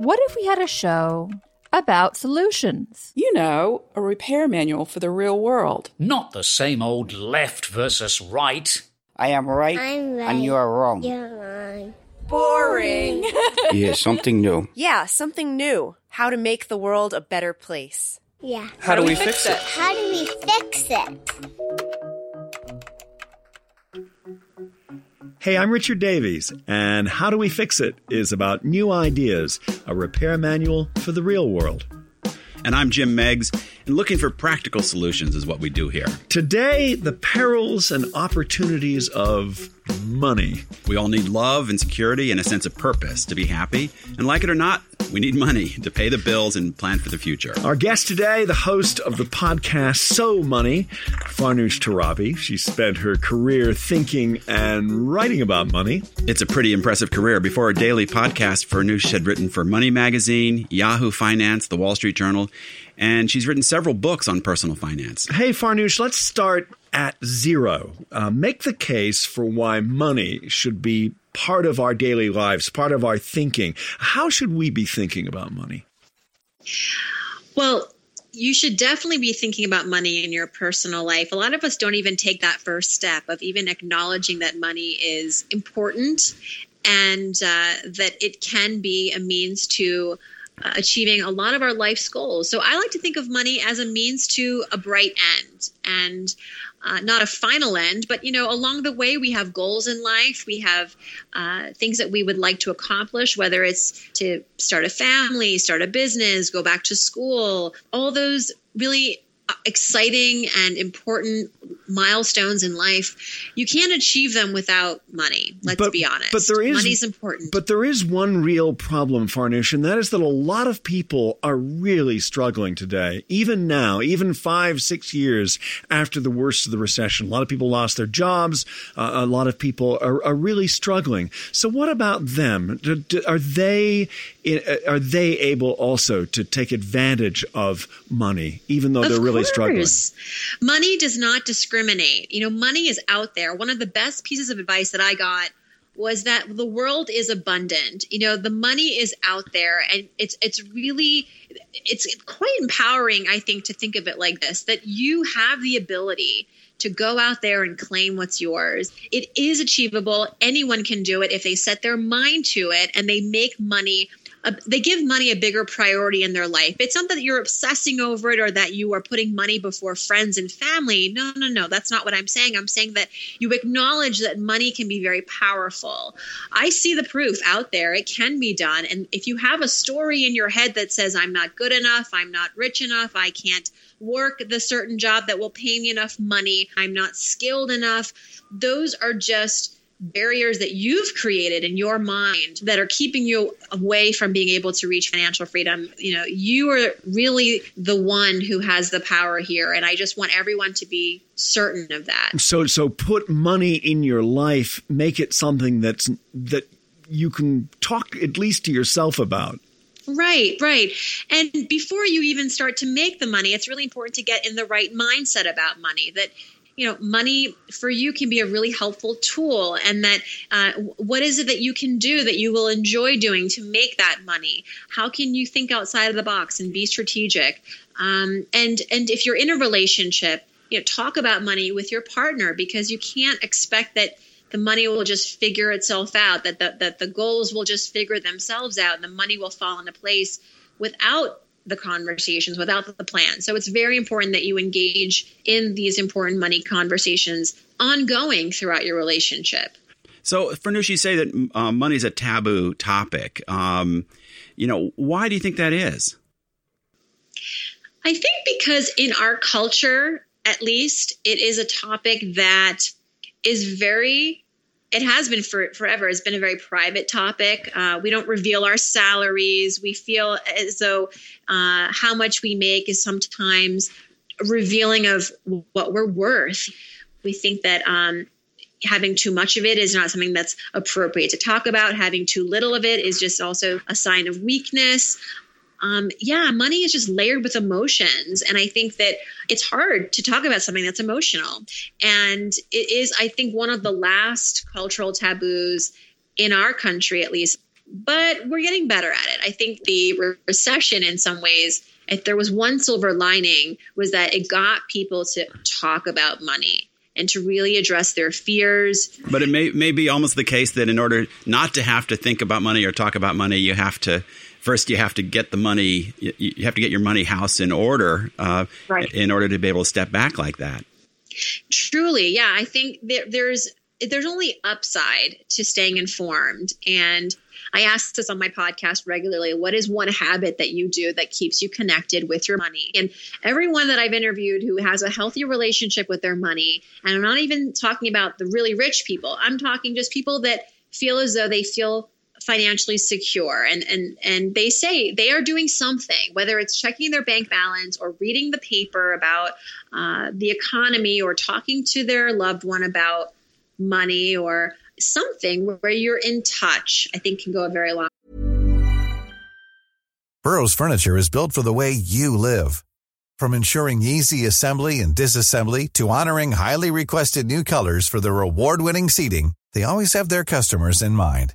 What if we had a show about solutions? You know, a repair manual for the real world. Not the same old left versus right. I am right, I'm right. and you are wrong. You're wrong. Boring. yeah, something new. Yeah, something new. How to make the world a better place. Yeah. How, do we fix it? How do we fix it? Hey, I'm Richard Davies, and How Do We Fix It is about new ideas, a repair manual for the real world. And I'm Jim Meggs, and looking for practical solutions is what we do here. Today, the perils and opportunities of money. We all need love and security and a sense of purpose to be happy. And like it or not, we need money to pay the bills and plan for the future. Our guest today, the host of the podcast So Money, Farnoosh Torabi. She spent her career thinking and writing about money. It's a pretty impressive career. Before our daily podcast, Farnoosh had written for Money Magazine, Yahoo Finance, The Wall Street Journal, and she's written several books on personal finance. Hey, Farnoosh, let's start at zero. Uh, make the case for why money should be part of our daily lives, part of our thinking. How should we be thinking about money? Well, you should definitely be thinking about money in your personal life. A lot of us don't even take that first step of even acknowledging that money is important and uh, that it can be a means to uh, achieving a lot of our life's goals. So I like to think of money as a means to a bright end and uh, not a final end, but you know, along the way we have goals in life. We have uh, things that we would like to accomplish, whether it's to start a family, start a business, go back to school. All those really exciting and important milestones in life, you can't achieve them without money. Let's but, be honest. But there is money's important. But there is one real problem, Farnoosh, and that is that a lot of people are really struggling today. Even now, even five, six years after the worst of the recession, a lot of people lost their jobs. Uh, a lot of people are, are, really struggling. So, what about them? Are they are they able also to take advantage of money, even though of they're really course. struggling? Money does not discriminate. You know, money is out there. One of the best pieces of advice that I got was that the world is abundant. You know, the money is out there and it's it's really it's quite empowering I think to think of it like this that you have the ability to go out there and claim what's yours. It is achievable. Anyone can do it if they set their mind to it and they make money they give money a bigger priority in their life. It's not that you're obsessing over it or that you are putting money before friends and family. No, no, no. That's not what I'm saying. I'm saying that you acknowledge that money can be very powerful. I see the proof out there. It can be done. And if you have a story in your head that says, I'm not good enough, I'm not rich enough, I can't work the certain job that will pay me enough money, I'm not skilled enough, those are just barriers that you've created in your mind that are keeping you away from being able to reach financial freedom you know you are really the one who has the power here. And i just want everyone to be certain of that. So so put money in your life. Make it something that's that you can talk at least to yourself about. Right, right. And before you even start to make the money, it's really important to get in the right mindset about money that you know money for you can be a really helpful tool and that uh, what is it that you can do that you will enjoy doing to make that money? How can you think outside of the box and be strategic? Um, and and if you're in a relationship you know, talk about money with your partner because you can't expect that the money will just figure itself out, that the, that the goals will just figure themselves out and the money will fall into place without the conversations, without the plan. So it's very important that you engage in these important money conversations ongoing throughout your relationship. So, Farnoosh, you say that uh, money is a taboo topic. Um, you know, why do you think that is? I think because in our culture, at least, it is a topic that is very it has been for forever. It's been a very private topic. Uh, we don't reveal our salaries. We feel as though uh, how much we make is sometimes revealing of what we're worth. We think that um, having too much of it is not something that's appropriate to talk about. Having too little of it is just also a sign of weakness um, yeah, money is just layered with emotions. And I think that it's hard to talk about something that's emotional. And it is, I think, one of the last cultural taboos in our country, at least. But we're getting better at it. I think the recession, in some ways, if there was one silver lining, was that it got people to talk about money and to really address their fears. But it may, may be almost the case that in order not to have to think about money or talk about money, you have to first you have to get the money you have to get your money house in order uh, right. in order to be able to step back like that truly yeah i think there, there's there's only upside to staying informed and I ask this on my podcast regularly. What is one habit that you do that keeps you connected with your money? And everyone that I've interviewed who has a healthy relationship with their money, and I'm not even talking about the really rich people, I'm talking just people that feel as though they feel financially secure. And and and they say they are doing something whether it's checking their bank balance or reading the paper about uh, the economy or talking to their loved one about money or something where you're in touch i think can go a very long burrow's furniture is built for the way you live. From ensuring easy assembly and disassembly to honoring highly requested new colors for their award-winning seating they always have their customers in mind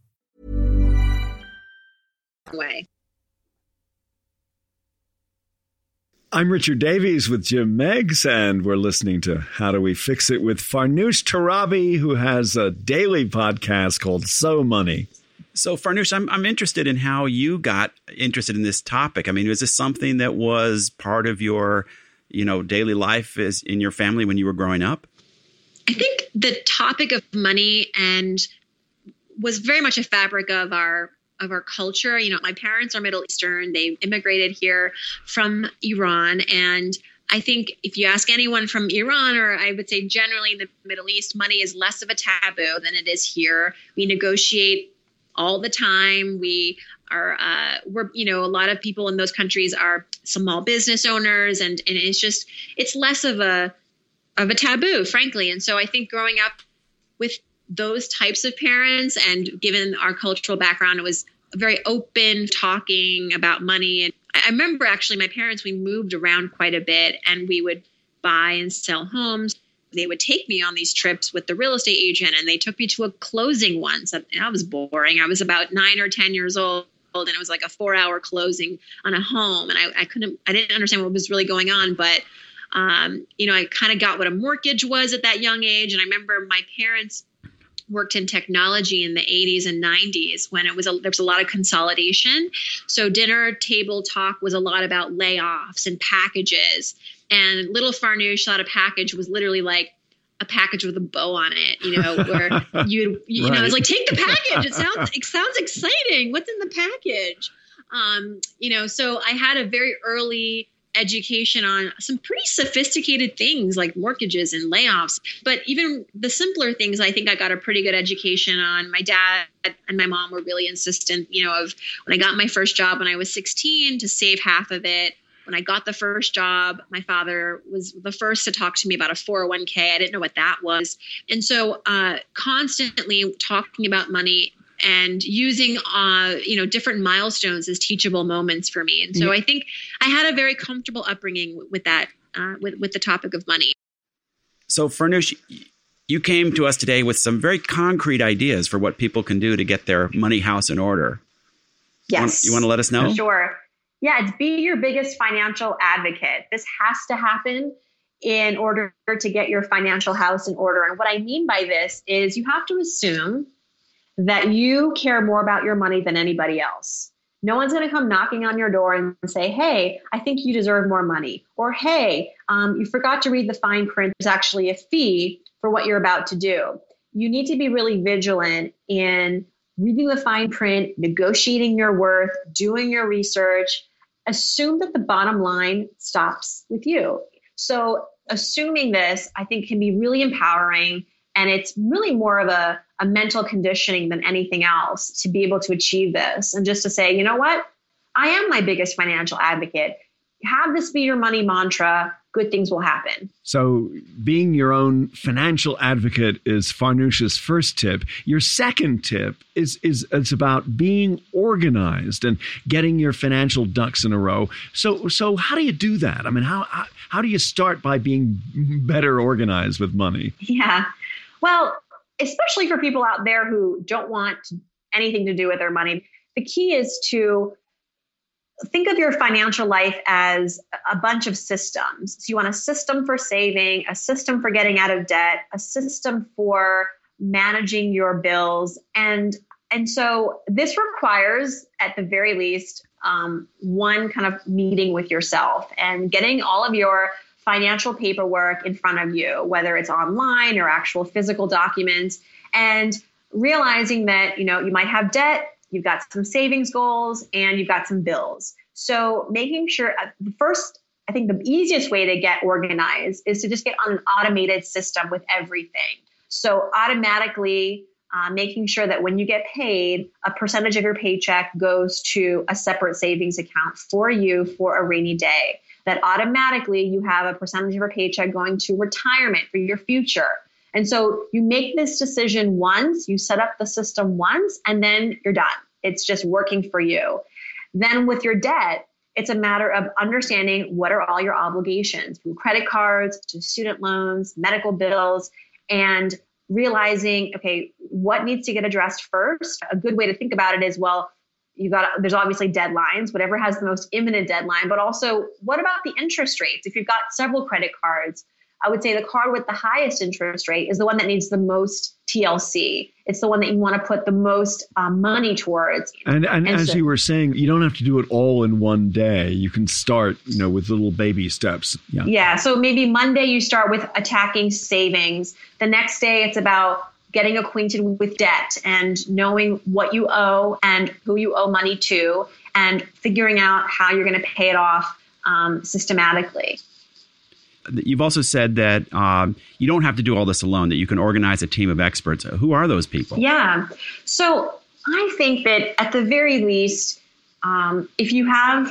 way. I'm Richard Davies with Jim Meggs, and we're listening to How Do We Fix It with Farnoosh Torabi, who has a daily podcast called So Money. So, Farnoosh, I'm, I'm interested in how you got interested in this topic. I mean, was this something that was part of your, you know, daily life as in your family when you were growing up? I think the topic of money and was very much a fabric of our of our culture. You know, my parents are Middle Eastern. They immigrated here from Iran. And I think if you ask anyone from Iran, or I would say generally in the Middle East, money is less of a taboo than it is here. We negotiate all the time. We are uh, we're you know a lot of people in those countries are small business owners and and it's just it's less of a of a taboo frankly and so i think growing up with those types of parents and given our cultural background it was very open talking about money. And i remember actually my parents we moved around quite a bit and we would buy and sell homes. They would take me on these trips with the real estate agent and they took me to a closing once. That was boring. I was about nine or ten years old and it was like a four hour closing on a home. And I, I couldn't i didn't understand what was really going on but um, you know i kind of got what a mortgage was at that young age. And i remember my parents worked in technology in the 80s and 90s when it was a, there was a lot of consolidation so dinner table talk was a lot about layoffs and packages and little farnoosh thought a package was literally like a package with a bow on it, you know, where you you right. know, it's like take the package. It sounds it sounds exciting. What's in the package? Um, you know, so I had a very early education on some pretty sophisticated things like mortgages and layoffs. But even the simpler things, I think I got a pretty good education on. My dad and my mom were really insistent, you know, of when I got my first job when I was 16 to save half of it when I got the first job, my father was the first to talk to me about a 401k. I didn't know what that was. And so, uh, constantly talking about money and using uh, you know different milestones as teachable moments for me and so mm-hmm. i think i had a very comfortable upbringing with that uh, with, with the topic of money so Farnoosh you came to us today with some very concrete ideas for what people can do to get their money house in order yes you want, you want to let us know sure yeah, it's be your biggest financial advocate. This has to happen in order to get your financial house in order. And what I mean by this is you have to assume that you care more about your money than anybody else. No one's going to come knocking on your door and say, Hey, I think you deserve more money. Or, Hey, um, you forgot to read the fine print. There's actually a fee for what you're about to do. You need to be really vigilant in reading the fine print, negotiating your worth, doing your research, assume that the bottom line stops with you. So, assuming this, I think, can be really empowering. And it's really more of a, a mental conditioning than anything else to be able to achieve this. And just to say, you know what? I am my biggest financial advocate. Have this be your money mantra good things will happen. So, being your own financial advocate is Farnoosh's first tip. Your second tip is is it's about being organized and getting your financial ducks in a row. So, so how do you do that? I mean, how how, how do you start by being better organized with money? Yeah. Well, especially for people out there who don't want anything to do with their money, the key is to think of your financial life as a bunch of systems. So you want a system for saving, a system for getting out of debt, a system for managing your bills, and and so this requires, at the very least, um, one kind of meeting with yourself and getting all of your financial paperwork in front of you, whether it's online or actual physical documents, and realizing that you know you might have debt you've got some savings goals, and you've got some bills. So making sure uh, the first, I think the easiest way to get organized is to just get on an automated system with everything. So automatically uh, making sure that when you get paid, a percentage of your paycheck goes to a separate savings account for you for a rainy day. That automatically you have a percentage of your paycheck going to retirement for your future. And so you make this decision once, you set up the system once, and then you're done. It's just working for you. Then with your debt, it's a matter of understanding what are all your obligations from credit cards to student loans, medical bills, and realizing, okay, what needs to get addressed first? A good way to think about it is, well, you got there's obviously deadlines whatever has the most imminent deadline but also what about the interest rates if you've got several credit cards I would say the card with the highest interest rate is the one that needs the most TLC. It's the one that you want to put the most um, money towards. And, and, and as so, you were saying, you don't have to do it all in one day. You can start, you know, with little baby steps. Yeah. Yeah. So maybe Monday you start with attacking savings. The next day it's about getting acquainted with debt and knowing what you owe and who you owe money to and figuring out how you're going to pay it off um, systematically you've also said that um, you don't have to do all this alone, that you can organize a team of experts. Who are those people? Yeah. So I think that at the very least, Um, if you have,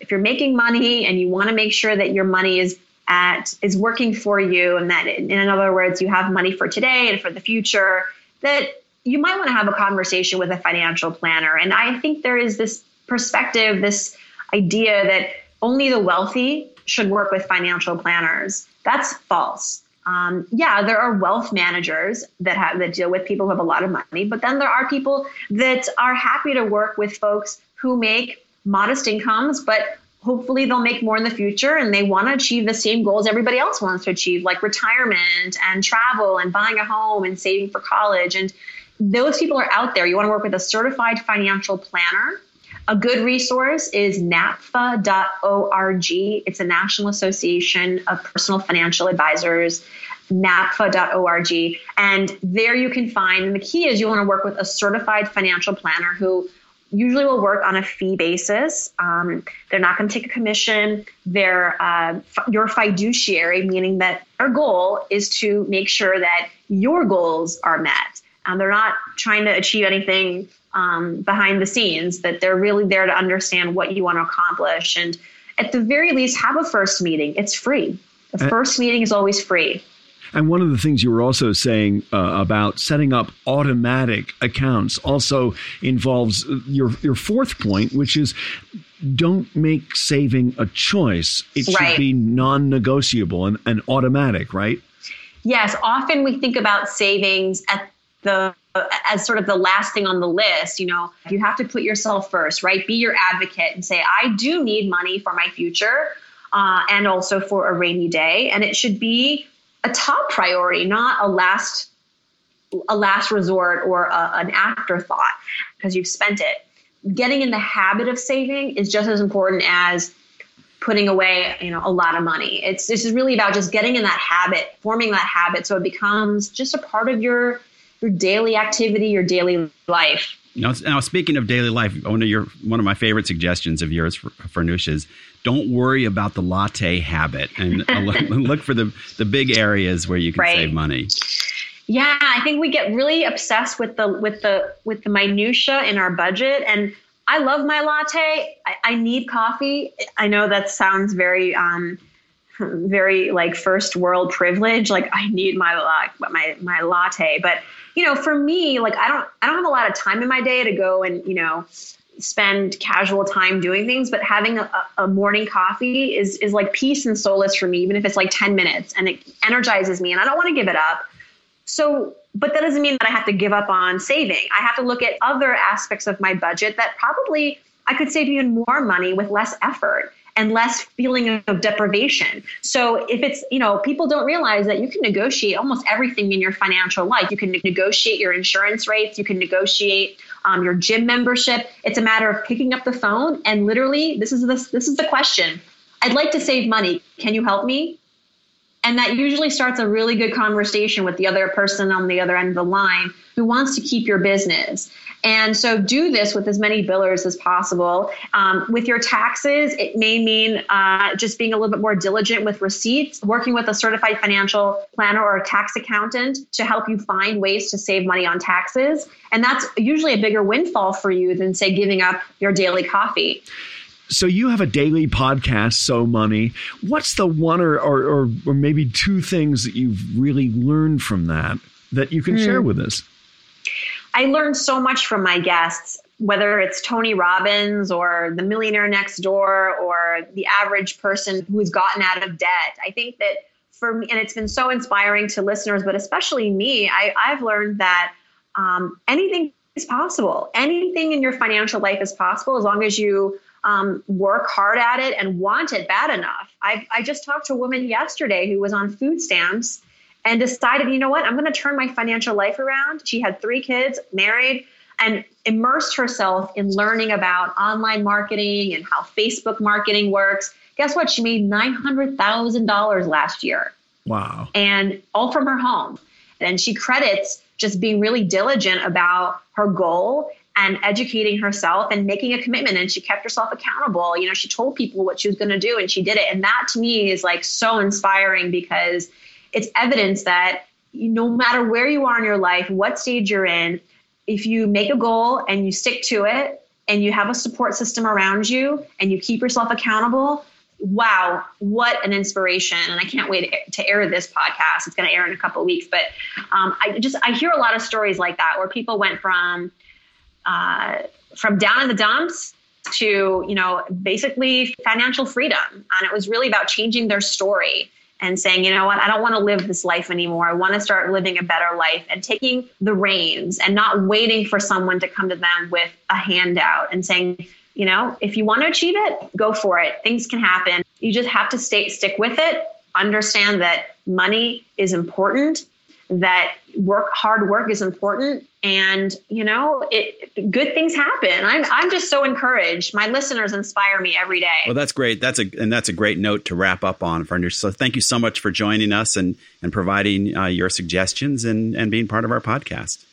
if you're making money and you want to make sure that your money is at is working for you, and that in, in other words, you have money for today and for the future, that you might want to have a conversation with a financial planner. And I think there is this perspective, this idea that only the wealthy should work with financial planners. That's false. Um, yeah, there are wealth managers that have that deal with people who have a lot of money, but then there are people that are happy to work with folks who make modest incomes, but hopefully they'll make more in the future and they want to achieve the same goals everybody else wants to achieve, like retirement and travel and buying a home and saving for college. And those people are out there. You want to work with a certified financial planner a good resource is napfa.org. It's a National Association of Personal Financial Advisors, napfa.org. And there you can find, and the key is you want to work with a certified financial planner who usually will work on a fee basis. Um, they're not going to take a commission. They're uh, your fiduciary, meaning that their goal is to make sure that your goals are met. And they're not trying to achieve anything um, behind the scenes, that they're really there to understand what you want to accomplish. And at the very least, have a first meeting. It's free. The uh, first meeting is always free. And one of the things you were also saying uh, about setting up automatic accounts also involves your your fourth point, which is don't make saving a choice. It right. should be non-negotiable and, and automatic, right? Yes. Often we think about savings at the as sort of the last thing on the list, you know, you have to put yourself first, right? Be your advocate and say, I do need money for my future uh, and also for a rainy day. And it should be a top priority, not a last a last resort or a, an afterthought because you've spent it. Getting in the habit of saving is just as important as putting away, you know, a lot of money. It's this is really about just getting in that habit, forming that habit so it becomes just a part of your your daily activity, your daily life. Now, now speaking of daily life, one of your one of my favorite suggestions of yours for, Farnoosh is don't worry about the latte habit and look, for the the big areas where you can right. save money. Yeah, I think we get really obsessed with the with the with the minutia in our budget and I love my latte. I, I need coffee. I know that sounds very um, very like first world privilege. Like I need my my my latte, but you know, for me, like I don't I don't have a lot of time in my day to go and you know spend casual time doing things, but having a, a, morning coffee is is like peace and solace for me, even if it's like 10 minutes and it energizes me and I don't want to give it up. So, but that doesn't mean that I have to give up on saving. I have to look at other aspects of my budget that probably I could save even more money with less effort and less feeling of deprivation. So if it's, you know, people don't realize that you can negotiate almost everything in your financial life. You can negotiate your insurance rates, you can negotiate um, your gym membership. It's a matter of picking up the phone and literally, this is the, this is the question. I'd like to save money. Can you help me? And that usually starts a really good conversation with the other person on the other end of the line who wants to keep your business. And so do this with as many billers as possible. Um, with your taxes, it may mean uh, just being a little bit more diligent with receipts, working with a certified financial planner or a tax accountant to help you find ways to save money on taxes. And that's usually a bigger windfall for you than, say, giving up your daily coffee. So you have a daily podcast, So Money. What's the one or, or, or, or maybe two things that you've really learned from that that you can mm. share with us? I learned so much from my guests, whether it's Tony Robbins or the millionaire next door or the average person who's gotten out of debt. I think that for me, and it's been so inspiring to listeners, but especially me, I, have learned that um, anything is possible. Anything in your financial life is possible as long as you um, work hard at it and want it bad enough. I, I just talked to a woman yesterday who was on food stamps and decided, you know what, I'm going to turn my financial life around. She had three kids, married, and immersed herself in learning about online marketing and how Facebook marketing works. Guess what? She made $900,000 last year. Wow. And all from her home. And she credits just being really diligent about her goal and educating herself and making a commitment and she kept herself accountable you know she told people what she was going to do and she did it and that to me is like so inspiring because it's evidence that no matter where you are in your life what stage you're in if you make a goal and you stick to it and you have a support system around you and you keep yourself accountable, wow, what an inspiration. And I can't wait to air this podcast. It's going to air in a couple weeks. But um, I just, I hear a lot of stories like that where people went from, uh, from down in the dumps to, you know, basically financial freedom. And it was really about changing their story and saying, you know what, I don't want to live this life anymore. I want to start living a better life and taking the reins and not waiting for someone to come to them with a handout and saying, you know, if you want to achieve it, go for it. Things can happen. You just have to stay stick with it. Understand that money is important, that work hard work is important and you know it good things happen. I'm i'm just so encouraged. My listeners inspire me every day. Well that's great. That's a and that's a great note to wrap up on Farnoosh. so thank you so much for joining us and and providing uh, your suggestions and and being part of our podcast.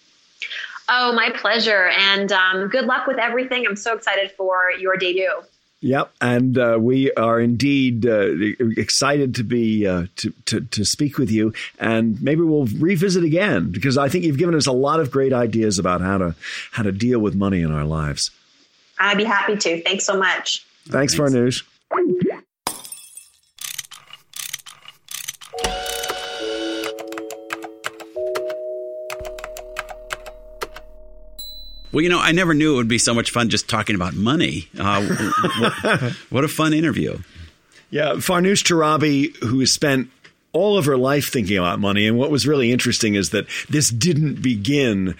Oh my pleasure. And um, good luck with everything. I'm so excited for your debut Yep, and uh, we are indeed uh, excited to be uh, to, to, to speak with you, and maybe we'll revisit again because I think you've given us a lot of great ideas about how to how to deal with money in our lives. I'd be happy to. Thanks so much. Thanks, Thanks. Farnoosh. Well, you know, I never knew it would be so much fun just talking about money. Uh, what, what, a fun interview. Yeah, Farnoosh Torabi, who spent all of her life thinking about money. And what was really interesting is that this didn't begin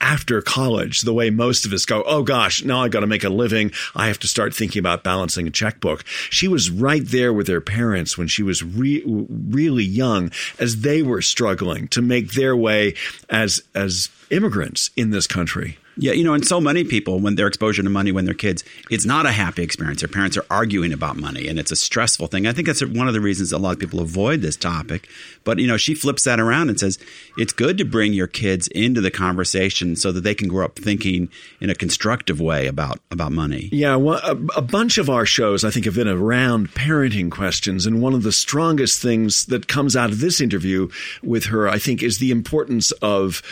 after college, the way most of us go, oh gosh, now I got to make a living. I have to start thinking about balancing a checkbook. She was right there with her parents when she was re- really young as they were struggling to make their way as, as immigrants in this country. Yeah, you know, and so many people, when their exposure to money when they're kids, it's not a happy experience. Their parents are arguing about money, and it's a stressful thing. I think that's one of the reasons a lot of people avoid this topic. But you know, she flips that around and says it's good to bring your kids into the conversation so that they can grow up thinking in a constructive way about about money. Yeah, well, a, a bunch of our shows, I think, have been around parenting questions, and one of the strongest things that comes out of this interview with her, I think, is the importance of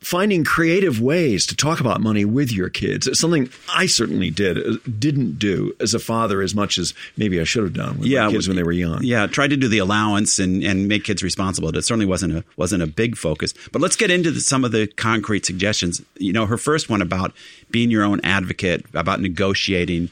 finding creative ways to talk about money with your kids. It's something I certainly did uh, didn't do as a father as much as maybe I should have done with yeah, my kids when they were young. Yeah, tried to do the allowance and, and make kids responsible. It certainly wasn't a wasn't a big focus. But let's get into the, some of the concrete suggestions. You know, her first one about being your own advocate, about negotiating.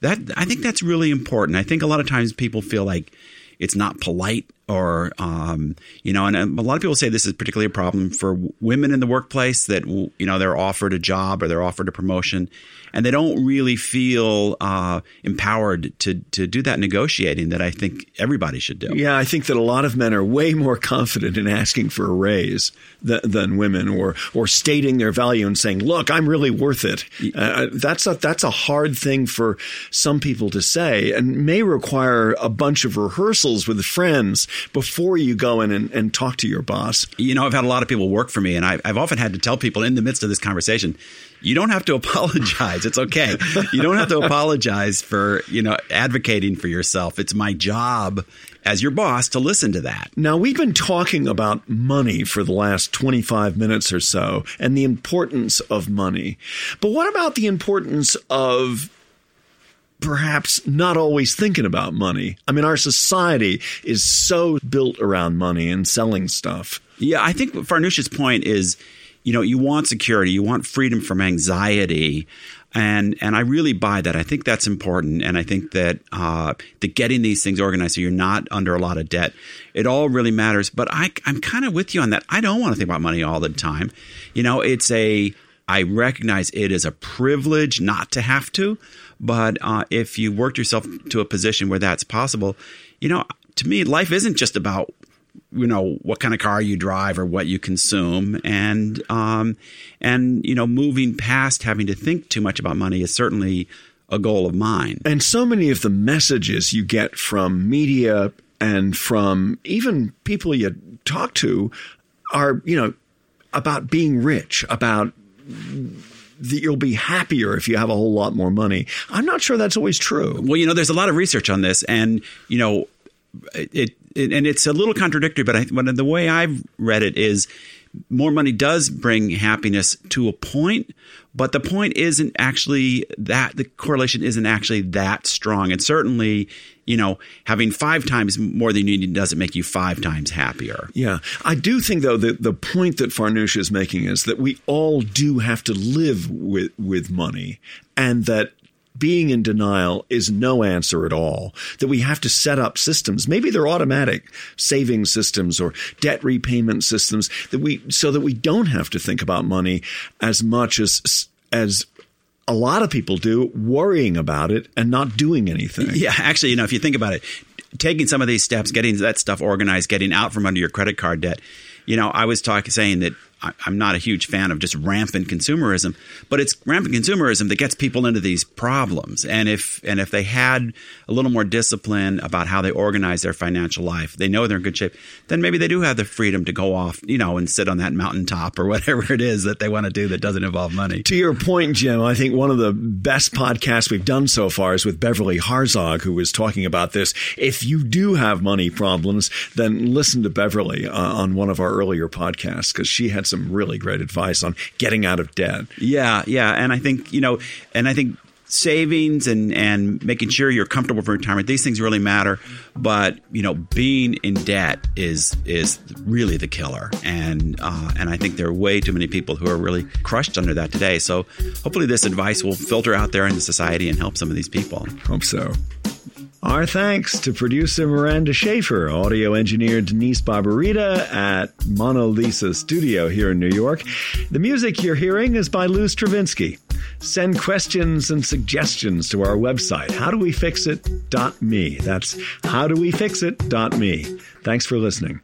That I think that's really important. I think a lot of times people feel like it's not polite or um, you know and a lot of people say this is particularly a problem for women in the workplace that you know they're offered a job or they're offered a promotion and they don't really feel uh, empowered to to do that negotiating that I think everybody should do. Yeah, I think that a lot of men are way more confident in asking for a raise than, than women, or or stating their value and saying, "Look, I'm really worth it." Uh, that's a that's a hard thing for some people to say, and may require a bunch of rehearsals with friends before you go in and, and talk to your boss. You know, I've had a lot of people work for me, and I, I've often had to tell people in the midst of this conversation you don't have to apologize. It's okay. You don't have to apologize for, you know, advocating for yourself. It's my job as your boss to listen to that. Now, we've been talking about money for the last 25 minutes or so and the importance of money. But what about the importance of perhaps not always thinking about money? I mean, our society is so built around money and selling stuff. Yeah, I think Farnoosh's point is you know, you want security, you want freedom from anxiety. And and I really buy that. I think that's important, and I think that uh, that getting these things organized so you're not under a lot of debt, it all really matters. But I, I'm kind of with you on that. I don't want to think about money all the time. You know, it's a I recognize it is a privilege not to have to, but uh, if you worked yourself to a position where that's possible, you know, to me, life isn't just about you know what kind of car you drive or what you consume. And um, and you know moving past having to think too much about money is certainly a goal of mine. And so many of the messages you get from media and from even people you talk to are you know about being rich about that you'll be happier if you have a whole lot more money. I'm not sure that's always true. Well, you know, there's a lot of research on this, and you know, it, it, and it's a little contradictory, but I, but the way I've read it is more money does bring happiness to a point, but the point isn't actually that the correlation isn't actually that strong. And certainly, you know, having five times more than you need doesn't make you five times happier. Yeah. I do think, though, that the point that Farnoosh is making is that we all do have to live with, with money and that being in denial is no answer at all. That we have to set up systems. Maybe they're automatic saving systems or debt repayment systems that we, so that we don't have to think about money as much as, as a lot of people do, worrying about it and not doing anything. Yeah. Actually, you know, if you think about it, taking some of these steps, getting that stuff organized, getting out from under your credit card debt, you know, I was talking, saying that I'm not a huge fan of just rampant consumerism, but it's rampant consumerism that gets people into these problems. And if and if they had a little more discipline about how they organize their financial life, they know they're in good shape. Then maybe they do have the freedom to go off, you know, and sit on that mountaintop or whatever it is that they want to do that doesn't involve money. To your point, Jim, I think one of the best podcasts we've done so far is with Beverly Harzog, who was talking about this. If you do have money problems, then listen to Beverly uh, on one of our earlier podcasts because she had some really great advice on getting out of debt. Yeah, yeah, and I think you know, and I think savings and and making sure you're comfortable for retirement these things really matter but you know being in debt is is really the killer and uh, and I think there are way too many people who are really crushed under that today so hopefully this advice will filter out there in the society and help some of these people hope so our thanks to producer Miranda Schaefer, audio engineer Denise Barbarita at Mona Lisa Studio here in New York. The music you're hearing is by Lou Stravinsky. Send questions and suggestions to our website, howdowefixit.me. That's howdowefixit.me. Thanks for listening.